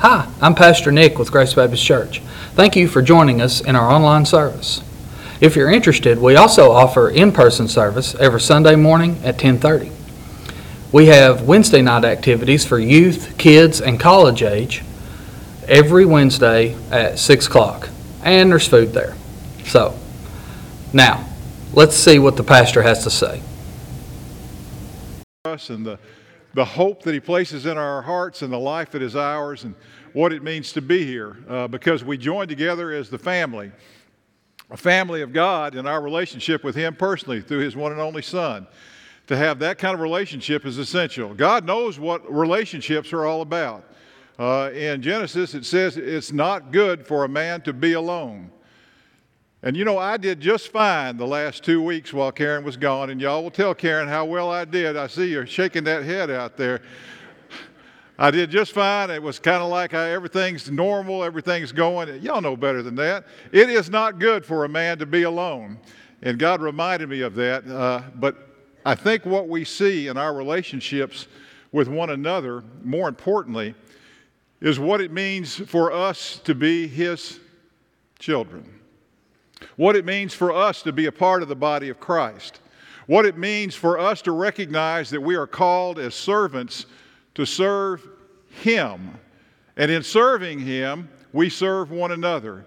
Hi, I'm Pastor Nick with Grace Baptist Church. Thank you for joining us in our online service. If you're interested, we also offer in-person service every Sunday morning at 10:30. We have Wednesday night activities for youth, kids, and college age every Wednesday at 6 o'clock, and there's food there. So, now, let's see what the pastor has to say. us and the, the hope that He places in our hearts and the life that is ours and what it means to be here uh, because we join together as the family, a family of God in our relationship with Him personally through His one and only Son. To have that kind of relationship is essential. God knows what relationships are all about. Uh, in Genesis, it says it's not good for a man to be alone. And you know, I did just fine the last two weeks while Karen was gone, and y'all will tell Karen how well I did. I see you're shaking that head out there. I did just fine. It was kind of like I, everything's normal, everything's going. Y'all know better than that. It is not good for a man to be alone. And God reminded me of that. Uh, but I think what we see in our relationships with one another, more importantly, is what it means for us to be His children what it means for us to be a part of the body of Christ, what it means for us to recognize that we are called as servants to serve Him. And in serving Him, we serve one another.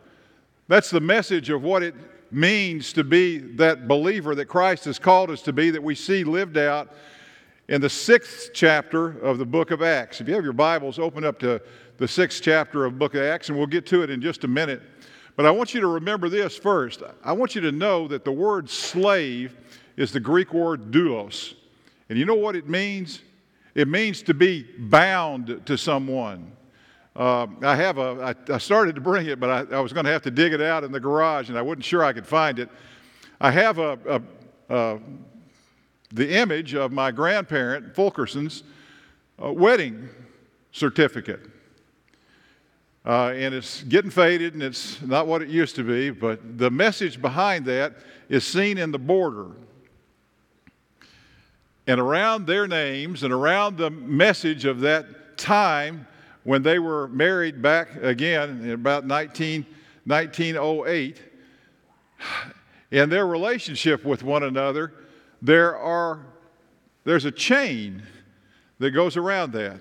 That's the message of what it means to be that believer that Christ has called us to be, that we see lived out in the sixth chapter of the book of Acts. If you have your Bibles, open up to the sixth chapter of book of Acts, and we'll get to it in just a minute. But I want you to remember this first. I want you to know that the word slave is the Greek word doulos. And you know what it means? It means to be bound to someone. Uh, I have a, I, I started to bring it, but I, I was going to have to dig it out in the garage, and I wasn't sure I could find it. I have a, a, a the image of my grandparent, Fulkerson's, uh, wedding certificate. Uh, and it's getting faded and it's not what it used to be, but the message behind that is seen in the border. And around their names and around the message of that time when they were married back again in about 19, 1908, in their relationship with one another, there are, there's a chain that goes around that.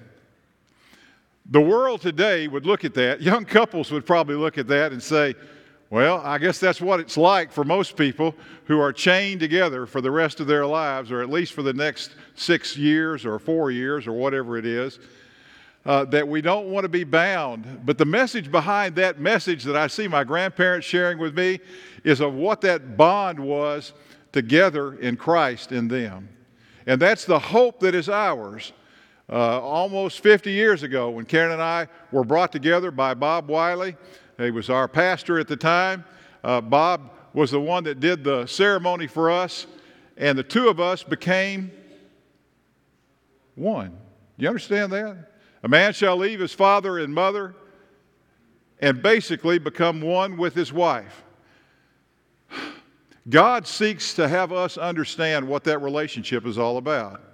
The world today would look at that, young couples would probably look at that and say, well, I guess that's what it's like for most people who are chained together for the rest of their lives, or at least for the next six years or four years or whatever it is, uh, that we don't want to be bound. But the message behind that message that I see my grandparents sharing with me is of what that bond was together in Christ in them. And that's the hope that is ours uh, almost 50 years ago when Karen and I were brought together by Bob Wiley. He was our pastor at the time. Uh, Bob was the one that did the ceremony for us, and the two of us became one. You understand that? A man shall leave his father and mother and basically become one with his wife. God seeks to have us understand what that relationship is all about.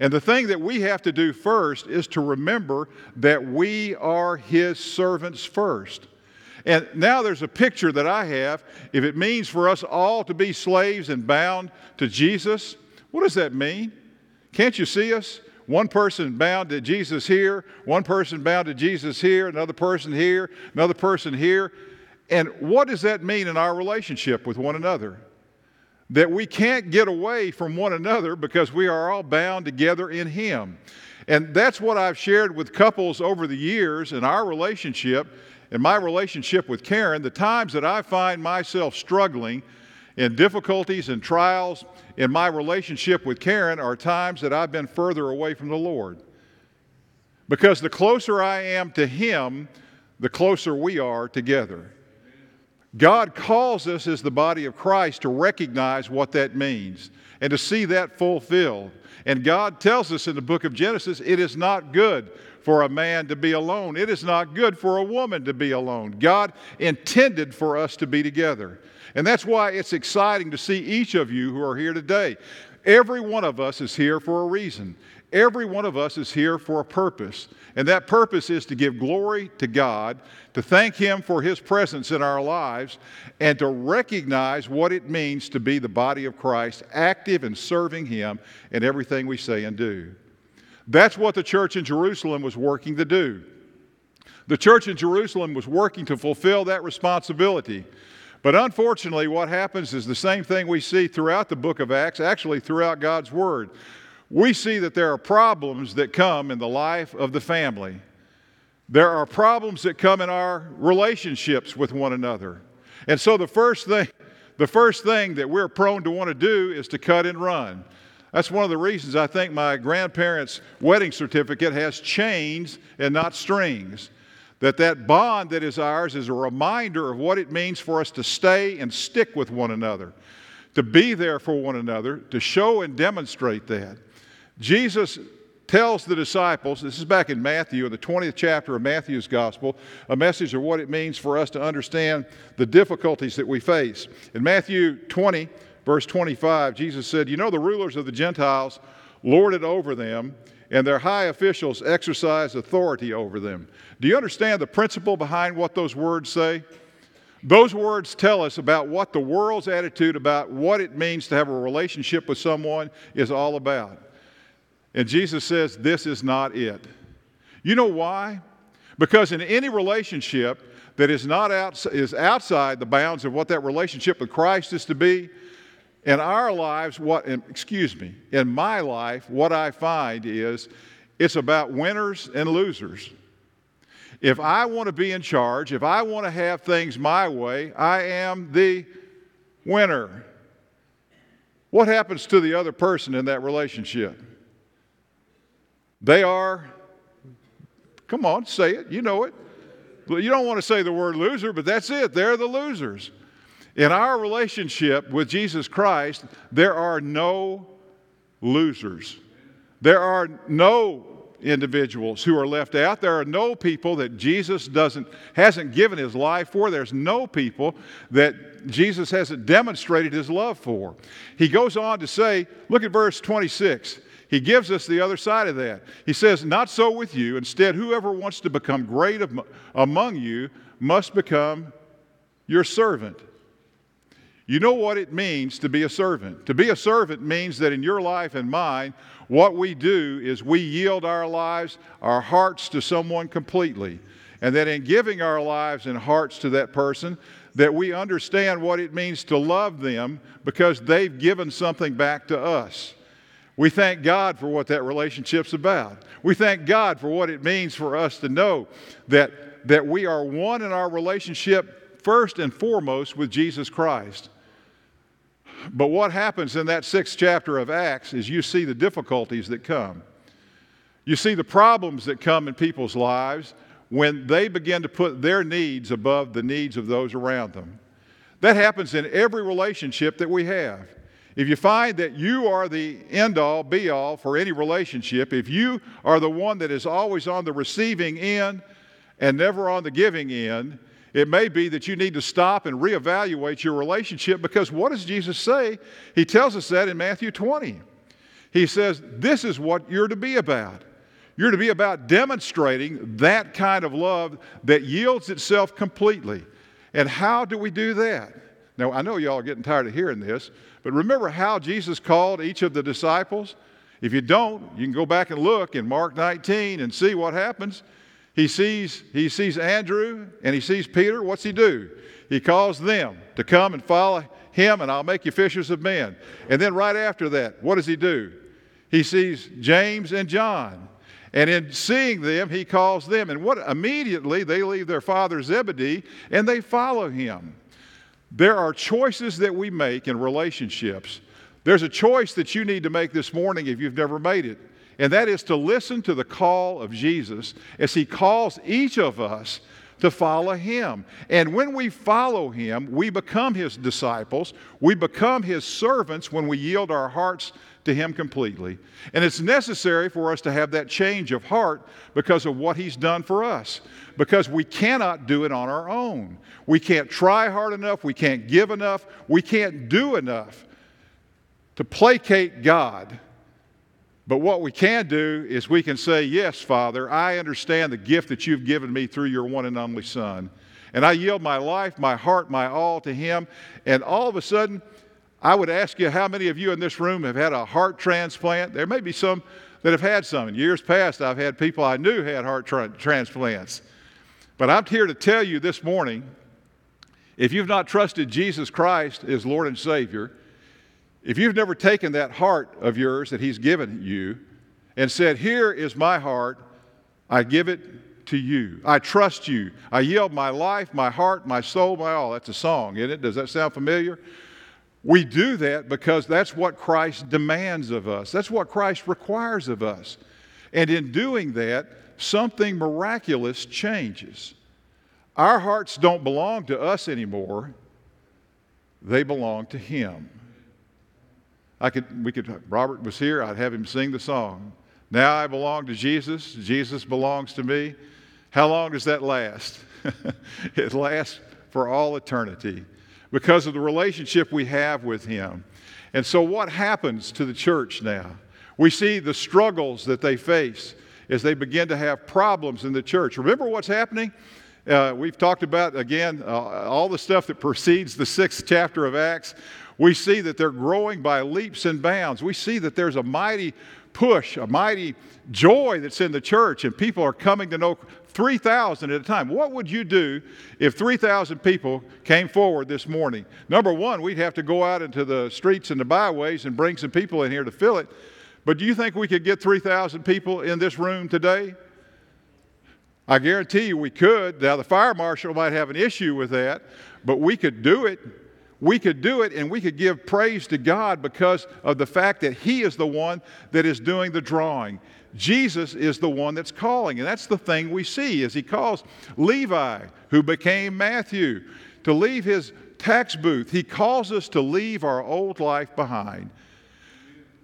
And the thing that we have to do first is to remember that we are His servants first. And now there's a picture that I have. If it means for us all to be slaves and bound to Jesus, what does that mean? Can't you see us? One person bound to Jesus here, one person bound to Jesus here, another person here, another person here. And what does that mean in our relationship with one another? That we can't get away from one another because we are all bound together in Him. And that's what I've shared with couples over the years in our relationship, in my relationship with Karen, the times that I find myself struggling in difficulties and trials in my relationship with Karen are times that I've been further away from the Lord. Because the closer I am to Him, the closer we are together. God calls us as the body of Christ to recognize what that means and to see that fulfilled. And God tells us in the book of Genesis it is not good for a man to be alone, it is not good for a woman to be alone. God intended for us to be together. And that's why it's exciting to see each of you who are here today. Every one of us is here for a reason. Every one of us is here for a purpose, and that purpose is to give glory to God, to thank Him for His presence in our lives, and to recognize what it means to be the body of Christ, active in serving Him in everything we say and do. That's what the church in Jerusalem was working to do. The church in Jerusalem was working to fulfill that responsibility. But unfortunately, what happens is the same thing we see throughout the book of Acts, actually, throughout God's Word we see that there are problems that come in the life of the family. There are problems that come in our relationships with one another. And so the first thing, the first thing that we're prone to want to do is to cut and run. That's one of the reasons I think my grandparents' wedding certificate has chains and not strings. That that bond that is ours is a reminder of what it means for us to stay and stick with one another, to be there for one another, to show and demonstrate that. Jesus tells the disciples, this is back in Matthew, in the 20th chapter of Matthew's gospel, a message of what it means for us to understand the difficulties that we face. In Matthew 20, verse 25, Jesus said, You know, the rulers of the Gentiles lord it over them, and their high officials exercise authority over them. Do you understand the principle behind what those words say? Those words tell us about what the world's attitude about what it means to have a relationship with someone is all about. And Jesus says, This is not it. You know why? Because in any relationship that is not out, is outside the bounds of what that relationship with Christ is to be, in our lives, what, excuse me, in my life, what I find is it's about winners and losers. If I want to be in charge, if I want to have things my way, I am the winner. What happens to the other person in that relationship? They are, come on, say it, you know it. You don't want to say the word loser, but that's it. They're the losers. In our relationship with Jesus Christ, there are no losers. There are no individuals who are left out. There are no people that Jesus doesn't hasn't given his life for. There's no people that Jesus hasn't demonstrated his love for. He goes on to say, look at verse 26. He gives us the other side of that. He says, Not so with you. Instead, whoever wants to become great among you must become your servant. You know what it means to be a servant. To be a servant means that in your life and mine, what we do is we yield our lives, our hearts to someone completely. And that in giving our lives and hearts to that person, that we understand what it means to love them because they've given something back to us. We thank God for what that relationship's about. We thank God for what it means for us to know that, that we are one in our relationship first and foremost with Jesus Christ. But what happens in that sixth chapter of Acts is you see the difficulties that come. You see the problems that come in people's lives when they begin to put their needs above the needs of those around them. That happens in every relationship that we have. If you find that you are the end all, be all for any relationship, if you are the one that is always on the receiving end and never on the giving end, it may be that you need to stop and reevaluate your relationship because what does Jesus say? He tells us that in Matthew 20. He says, This is what you're to be about. You're to be about demonstrating that kind of love that yields itself completely. And how do we do that? Now, I know y'all are getting tired of hearing this, but remember how Jesus called each of the disciples? If you don't, you can go back and look in Mark 19 and see what happens. He sees, he sees Andrew and he sees Peter. What's he do? He calls them to come and follow him, and I'll make you fishers of men. And then right after that, what does he do? He sees James and John. And in seeing them, he calls them. And what immediately they leave their father Zebedee and they follow him. There are choices that we make in relationships. There's a choice that you need to make this morning if you've never made it, and that is to listen to the call of Jesus as he calls each of us to follow him. And when we follow him, we become his disciples, we become his servants when we yield our hearts to him completely. And it's necessary for us to have that change of heart because of what he's done for us because we cannot do it on our own. We can't try hard enough, we can't give enough, we can't do enough to placate God But what we can do is we can say, Yes, Father, I understand the gift that you've given me through your one and only Son. And I yield my life, my heart, my all to Him. And all of a sudden, I would ask you how many of you in this room have had a heart transplant? There may be some that have had some. In years past, I've had people I knew had heart tra- transplants. But I'm here to tell you this morning if you've not trusted Jesus Christ as Lord and Savior, if you've never taken that heart of yours that He's given you and said, Here is my heart, I give it to you. I trust you. I yield my life, my heart, my soul, my all. That's a song, isn't it? Does that sound familiar? We do that because that's what Christ demands of us. That's what Christ requires of us. And in doing that, something miraculous changes. Our hearts don't belong to us anymore, they belong to Him. I could, we could, Robert was here, I'd have him sing the song. Now I belong to Jesus, Jesus belongs to me. How long does that last? it lasts for all eternity because of the relationship we have with Him. And so, what happens to the church now? We see the struggles that they face as they begin to have problems in the church. Remember what's happening? Uh, we've talked about, again, uh, all the stuff that precedes the sixth chapter of Acts. We see that they're growing by leaps and bounds. We see that there's a mighty push, a mighty joy that's in the church, and people are coming to know 3,000 at a time. What would you do if 3,000 people came forward this morning? Number one, we'd have to go out into the streets and the byways and bring some people in here to fill it. But do you think we could get 3,000 people in this room today? I guarantee you we could. Now, the fire marshal might have an issue with that, but we could do it. We could do it and we could give praise to God because of the fact that He is the one that is doing the drawing. Jesus is the one that's calling. And that's the thing we see as he calls Levi, who became Matthew, to leave his tax booth. He calls us to leave our old life behind.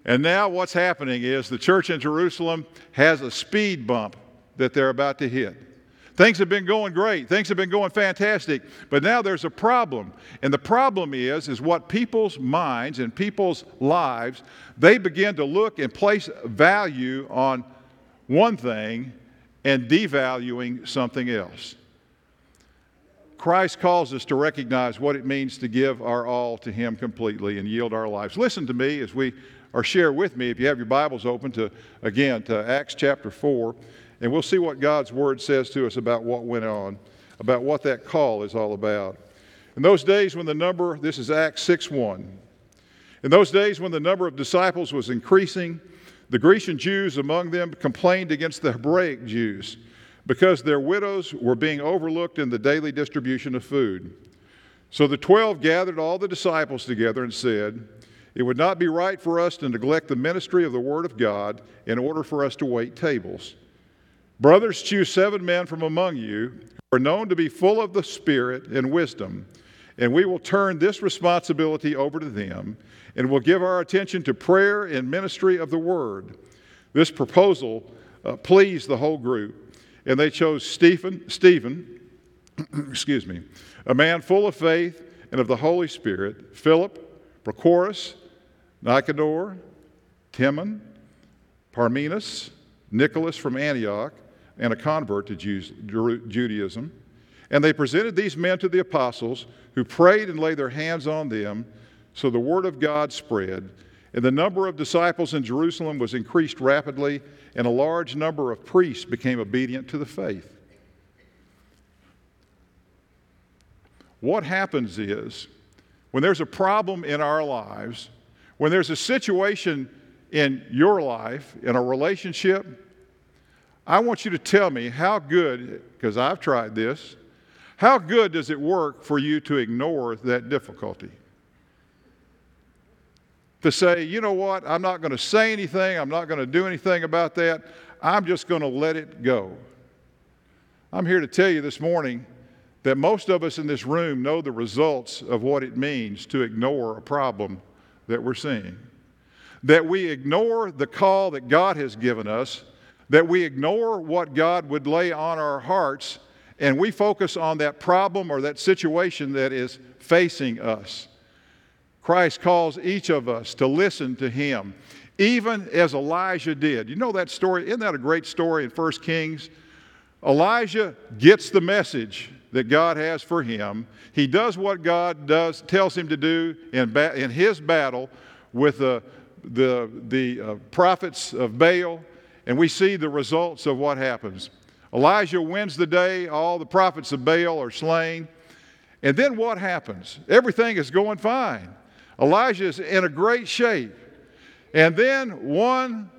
And now what's happening is the church in Jerusalem has a speed bump that they're about to hit. Things have been going great. Things have been going fantastic. But now there's a problem. And the problem is is what people's minds and people's lives, they begin to look and place value on one thing and devaluing something else. Christ calls us to recognize what it means to give our all to Him completely and yield our lives. Listen to me as we, or share with me, if you have your Bibles open, to again to Acts chapter 4. And we'll see what God's word says to us about what went on, about what that call is all about. In those days when the number, this is Acts 6 1. In those days when the number of disciples was increasing, the Grecian Jews among them complained against the Hebraic Jews because their widows were being overlooked in the daily distribution of food. So the twelve gathered all the disciples together and said, It would not be right for us to neglect the ministry of the Word of God in order for us to wait tables. Brothers, choose seven men from among you who are known to be full of the Spirit and wisdom, and we will turn this responsibility over to them, and will give our attention to prayer and ministry of the Word. This proposal uh, pleased the whole group, and they chose Stephen, Stephen, excuse me, a man full of faith and of the Holy Spirit, Philip, Prochorus, Nicanor, Timon, Parmenas, Nicholas from Antioch, and a convert to Jews, Judaism. And they presented these men to the apostles, who prayed and laid their hands on them. So the word of God spread, and the number of disciples in Jerusalem was increased rapidly, and a large number of priests became obedient to the faith. What happens is, when there's a problem in our lives, when there's a situation in your life, in a relationship, I want you to tell me how good, because I've tried this, how good does it work for you to ignore that difficulty? To say, you know what, I'm not going to say anything, I'm not going to do anything about that, I'm just going to let it go. I'm here to tell you this morning that most of us in this room know the results of what it means to ignore a problem that we're seeing. That we ignore the call that God has given us that we ignore what God would lay on our hearts and we focus on that problem or that situation that is facing us. Christ calls each of us to listen to Him. even as Elijah did. You know that story? Isn't that a great story in 1 Kings? Elijah gets the message that God has for him. He does what God does, tells him to do in, ba- in his battle with the, the, the uh, prophets of Baal, and we see the results of what happens. Elijah wins the day, all the prophets of Baal are slain. And then what happens? Everything is going fine. Elijah is in a great shape. And then one,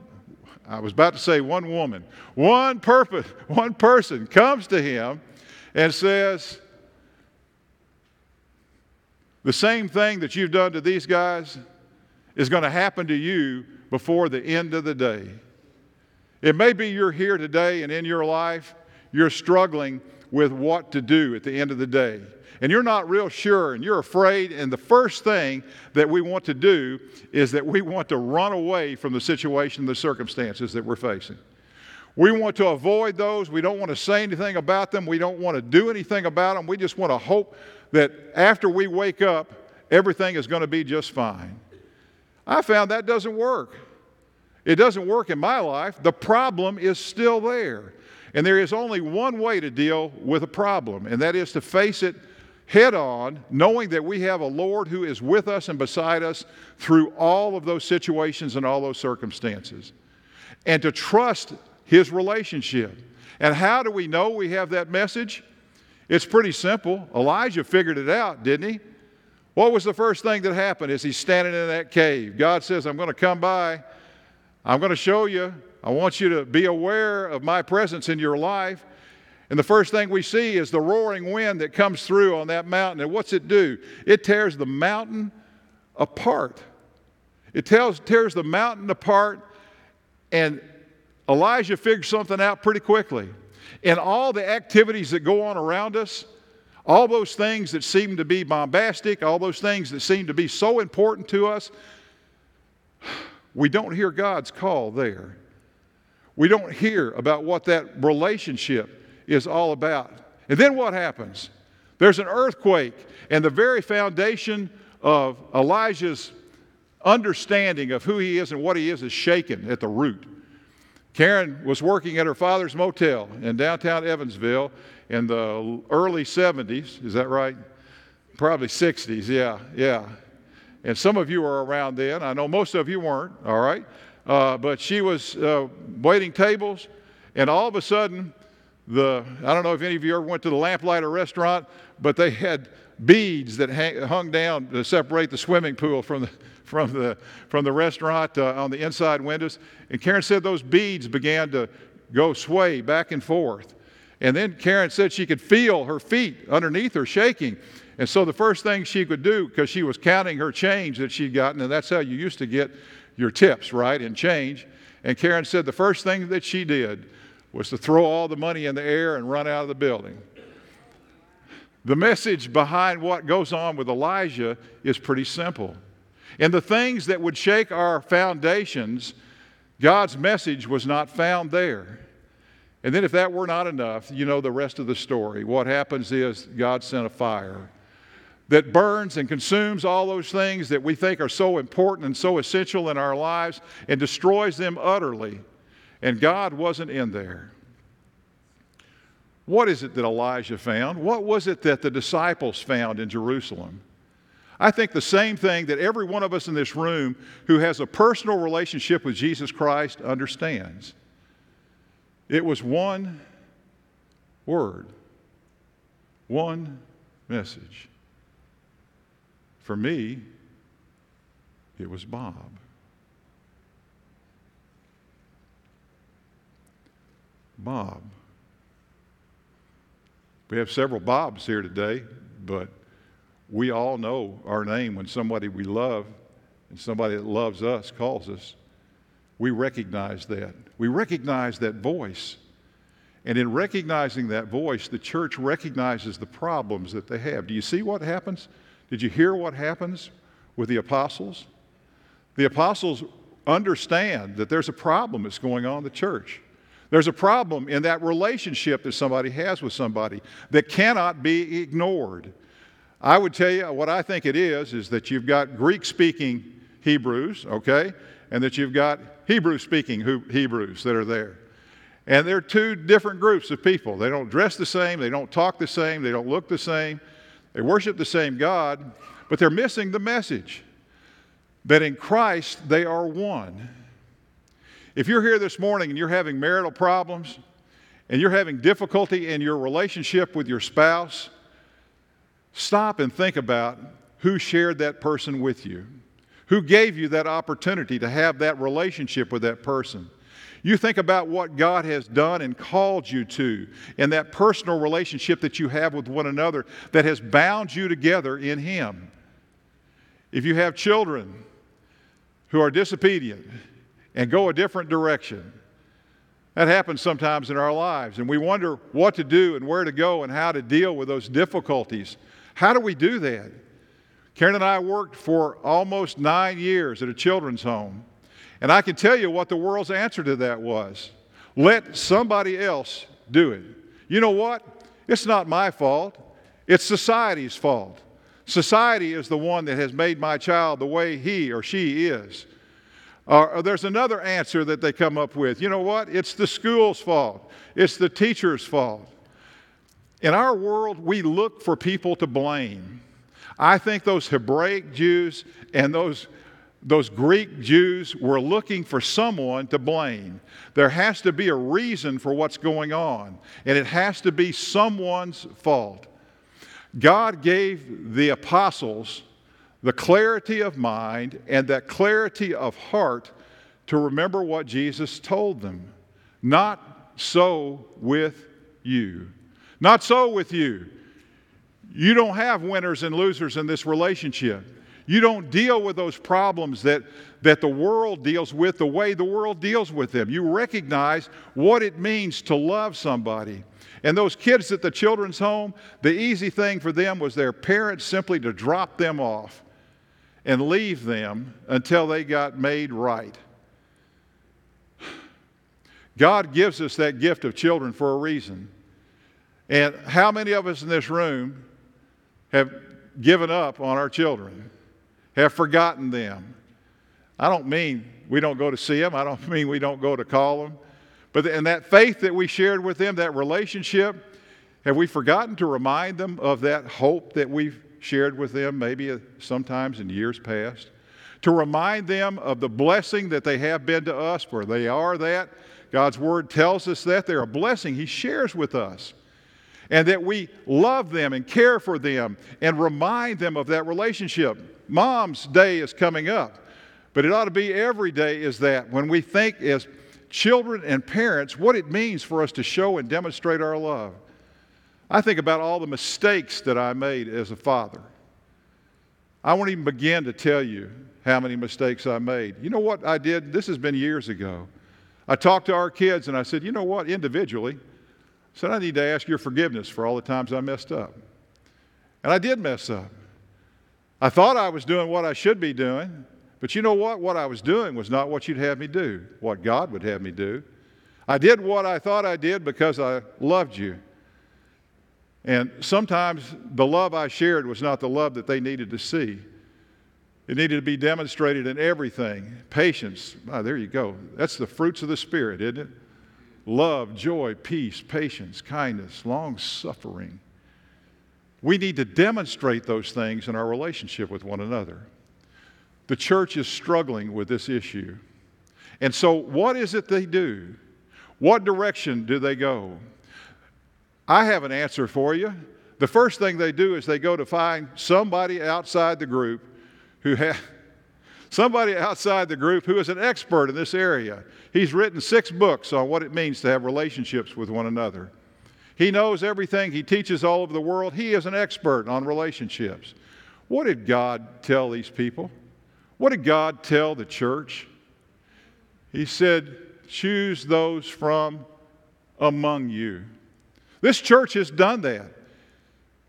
I was about to say one woman, one, purpose, one person comes to him and says, The same thing that you've done to these guys is going to happen to you before the end of the day. It may be you're here today and in your life, you're struggling with what to do at the end of the day. And you're not real sure and you're afraid. And the first thing that we want to do is that we want to run away from the situation, the circumstances that we're facing. We want to avoid those. We don't want to say anything about them. We don't want to do anything about them. We just want to hope that after we wake up, everything is going to be just fine. I found that doesn't work. It doesn't work in my life. The problem is still there. And there is only one way to deal with a problem, and that is to face it head on, knowing that we have a Lord who is with us and beside us through all of those situations and all those circumstances, and to trust His relationship. And how do we know we have that message? It's pretty simple. Elijah figured it out, didn't he? What was the first thing that happened as he's standing in that cave? God says, I'm going to come by. I'm going to show you. I want you to be aware of my presence in your life. And the first thing we see is the roaring wind that comes through on that mountain. And what's it do? It tears the mountain apart. It tells, tears the mountain apart, and Elijah figures something out pretty quickly. In all the activities that go on around us, all those things that seem to be bombastic, all those things that seem to be so important to us, we don't hear God's call there. We don't hear about what that relationship is all about. And then what happens? There's an earthquake, and the very foundation of Elijah's understanding of who he is and what he is is shaken at the root. Karen was working at her father's motel in downtown Evansville in the early 70s. Is that right? Probably 60s, yeah, yeah. And some of you were around then. I know most of you weren't, all right? Uh, but she was uh, waiting tables, and all of a sudden, the I don't know if any of you ever went to the Lamplighter restaurant, but they had beads that hang, hung down to separate the swimming pool from the from the from the restaurant uh, on the inside windows. And Karen said those beads began to go sway back and forth. And then Karen said she could feel her feet underneath her shaking. And so the first thing she could do, because she was counting her change that she'd gotten, and that's how you used to get your tips, right, and change. And Karen said the first thing that she did was to throw all the money in the air and run out of the building. The message behind what goes on with Elijah is pretty simple. And the things that would shake our foundations, God's message was not found there. And then, if that were not enough, you know the rest of the story. What happens is God sent a fire that burns and consumes all those things that we think are so important and so essential in our lives and destroys them utterly and God wasn't in there. What is it that Elijah found? What was it that the disciples found in Jerusalem? I think the same thing that every one of us in this room who has a personal relationship with Jesus Christ understands. It was one word, one message. For me, it was Bob. Bob. We have several Bobs here today, but we all know our name when somebody we love and somebody that loves us calls us. We recognize that. We recognize that voice. And in recognizing that voice, the church recognizes the problems that they have. Do you see what happens? Did you hear what happens with the apostles? The apostles understand that there's a problem that's going on in the church. There's a problem in that relationship that somebody has with somebody that cannot be ignored. I would tell you what I think it is is that you've got Greek speaking Hebrews, okay? and that you've got Hebrew speaking Hebrews that are there. And they're two different groups of people. They don't dress the same, they don't talk the same, they don't look the same, they worship the same God, but they're missing the message that in Christ they are one. If you're here this morning and you're having marital problems and you're having difficulty in your relationship with your spouse, stop and think about who shared that person with you, who gave you that opportunity to have that relationship with that person. You think about what God has done and called you to, and that personal relationship that you have with one another that has bound you together in Him. If you have children who are disobedient and go a different direction, that happens sometimes in our lives, and we wonder what to do and where to go and how to deal with those difficulties. How do we do that? Karen and I worked for almost nine years at a children's home. And I can tell you what the world's answer to that was let somebody else do it. You know what? It's not my fault, it's society's fault. Society is the one that has made my child the way he or she is. Uh, there's another answer that they come up with. You know what? It's the school's fault, it's the teacher's fault. In our world, we look for people to blame. I think those Hebraic Jews and those those Greek Jews were looking for someone to blame. There has to be a reason for what's going on, and it has to be someone's fault. God gave the apostles the clarity of mind and that clarity of heart to remember what Jesus told them. Not so with you. Not so with you. You don't have winners and losers in this relationship. You don't deal with those problems that, that the world deals with the way the world deals with them. You recognize what it means to love somebody. And those kids at the children's home, the easy thing for them was their parents simply to drop them off and leave them until they got made right. God gives us that gift of children for a reason. And how many of us in this room have given up on our children? Have forgotten them. I don't mean we don't go to see them, I don't mean we don't go to call them. But in that faith that we shared with them, that relationship, have we forgotten to remind them of that hope that we've shared with them, maybe uh, sometimes in years past? To remind them of the blessing that they have been to us, for they are that. God's Word tells us that. They're a blessing He shares with us. And that we love them and care for them and remind them of that relationship. Mom's day is coming up, but it ought to be every day is that when we think as children and parents what it means for us to show and demonstrate our love. I think about all the mistakes that I made as a father. I won't even begin to tell you how many mistakes I made. You know what I did? This has been years ago. I talked to our kids and I said, you know what, individually, I said, I need to ask your forgiveness for all the times I messed up. And I did mess up. I thought I was doing what I should be doing, but you know what? What I was doing was not what you'd have me do, what God would have me do. I did what I thought I did because I loved you. And sometimes the love I shared was not the love that they needed to see. It needed to be demonstrated in everything. Patience, oh, there you go. That's the fruits of the Spirit, isn't it? Love, joy, peace, patience, kindness, long suffering we need to demonstrate those things in our relationship with one another. The church is struggling with this issue. And so, what is it they do? What direction do they go? I have an answer for you. The first thing they do is they go to find somebody outside the group who has somebody outside the group who is an expert in this area. He's written six books on what it means to have relationships with one another. He knows everything. He teaches all over the world. He is an expert on relationships. What did God tell these people? What did God tell the church? He said, Choose those from among you. This church has done that.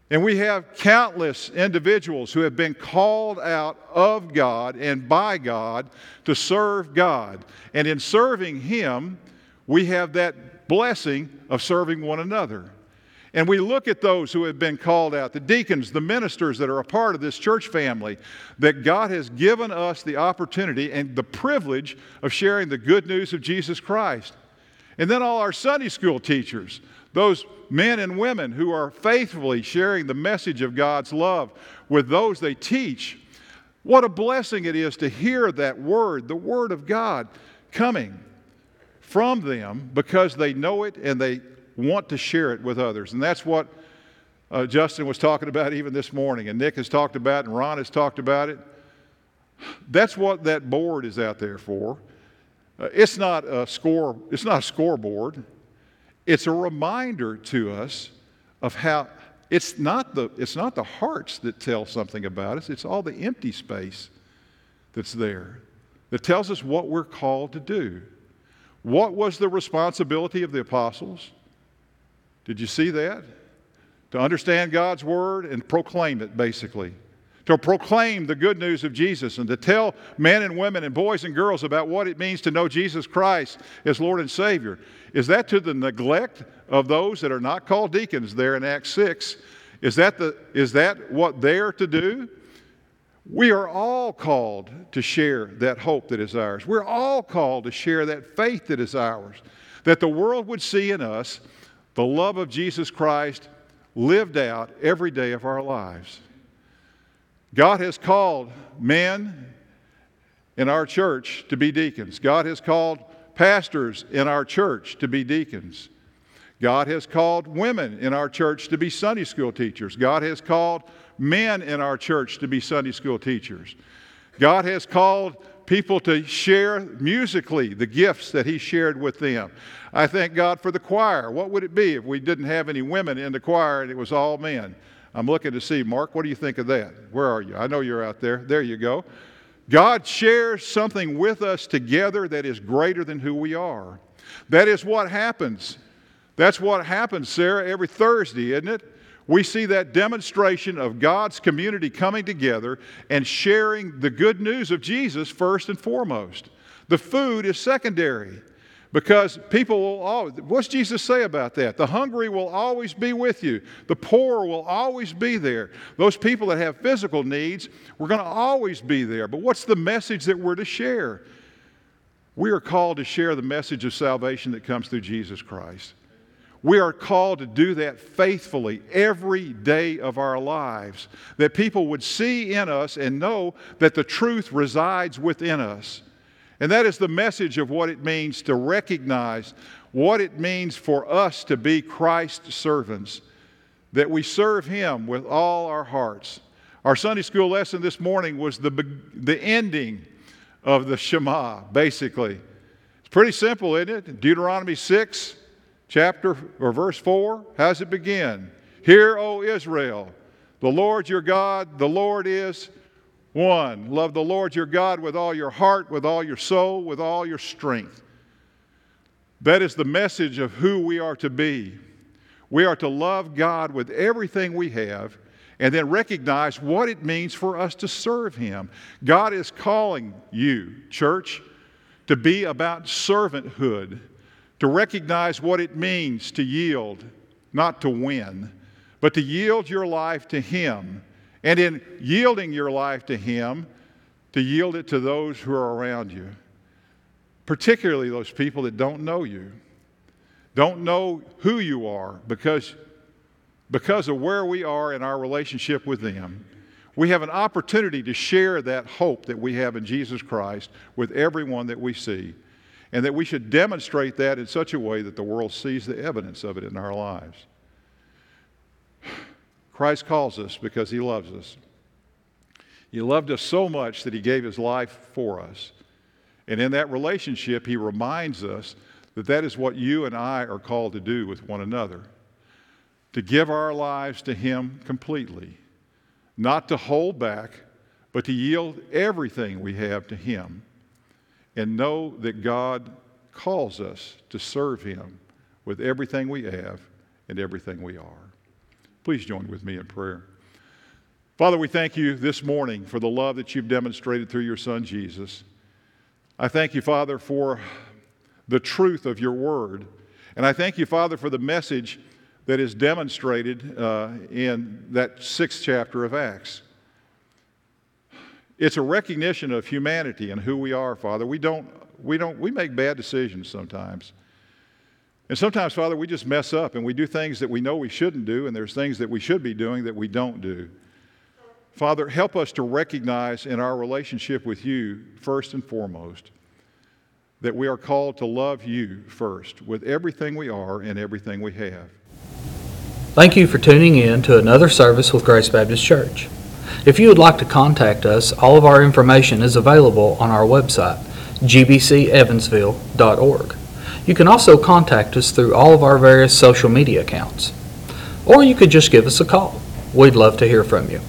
And we have countless individuals who have been called out of God and by God to serve God. And in serving Him, we have that blessing of serving one another. And we look at those who have been called out, the deacons, the ministers that are a part of this church family, that God has given us the opportunity and the privilege of sharing the good news of Jesus Christ. And then all our Sunday school teachers, those men and women who are faithfully sharing the message of God's love with those they teach. What a blessing it is to hear that word, the word of God, coming from them because they know it and they want to share it with others. And that's what uh, Justin was talking about even this morning, and Nick has talked about, and Ron has talked about it. That's what that board is out there for. Uh, it's not a score. It's not a scoreboard. It's a reminder to us of how it's not the it's not the hearts that tell something about us. It's all the empty space that's there that tells us what we're called to do. What was the responsibility of the apostles? Did you see that? To understand God's word and proclaim it, basically. To proclaim the good news of Jesus and to tell men and women and boys and girls about what it means to know Jesus Christ as Lord and Savior. Is that to the neglect of those that are not called deacons there in Acts 6? Is that, the, is that what they're to do? We are all called to share that hope that is ours. We're all called to share that faith that is ours, that the world would see in us the love of Jesus Christ lived out every day of our lives. God has called men in our church to be deacons. God has called pastors in our church to be deacons. God has called women in our church to be Sunday school teachers. God has called men in our church to be Sunday school teachers. God has called people to share musically the gifts that He shared with them. I thank God for the choir. What would it be if we didn't have any women in the choir and it was all men? I'm looking to see, Mark, what do you think of that? Where are you? I know you're out there. There you go. God shares something with us together that is greater than who we are. That is what happens. That's what happens, Sarah, every Thursday, isn't it? We see that demonstration of God's community coming together and sharing the good news of Jesus first and foremost. The food is secondary because people will always, what's Jesus say about that? The hungry will always be with you, the poor will always be there. Those people that have physical needs, we're going to always be there. But what's the message that we're to share? We are called to share the message of salvation that comes through Jesus Christ. We are called to do that faithfully every day of our lives, that people would see in us and know that the truth resides within us. And that is the message of what it means to recognize what it means for us to be Christ's servants, that we serve Him with all our hearts. Our Sunday school lesson this morning was the, the ending of the Shema, basically. It's pretty simple, isn't it? Deuteronomy 6 chapter or verse 4, how does it begin? Hear, O Israel, the Lord your God, the Lord is one. Love the Lord your God with all your heart, with all your soul, with all your strength. That is the message of who we are to be. We are to love God with everything we have and then recognize what it means for us to serve Him. God is calling you, church, to be about servanthood to recognize what it means to yield, not to win, but to yield your life to Him. And in yielding your life to Him, to yield it to those who are around you, particularly those people that don't know you, don't know who you are because, because of where we are in our relationship with them. We have an opportunity to share that hope that we have in Jesus Christ with everyone that we see and that we should demonstrate that in such a way that the world sees the evidence of it in our lives. Christ calls us because he loves us. He loved us so much that he gave his life for us. And in that relationship, he reminds us that that is what you and I are called to do with one another to give our lives to him completely, not to hold back, but to yield everything we have to him and know that God calls us to serve Him with everything we have and everything we are. Please join with me in prayer. Father, we thank you this morning for the love that you've demonstrated through your Son, Jesus. I thank you, Father, for the truth of your word. And I thank you, Father, for the message that is demonstrated uh, in that sixth chapter of Acts. It's a recognition of humanity and who we are, Father. We don't, we don't, we make bad decisions sometimes. And sometimes, Father, we just mess up and we do things that we know we shouldn't do, and there's things that we should be doing that we don't do. Father, help us to recognize in our relationship with you, first and foremost, that we are called to love you first with everything we are and everything we have. Thank you for tuning in to another service with Grace Baptist Church. If you would like to contact us, all of our information is available on our website, gbcevansville.org. You can also contact us through all of our various social media accounts. Or you could just give us a call. We'd love to hear from you.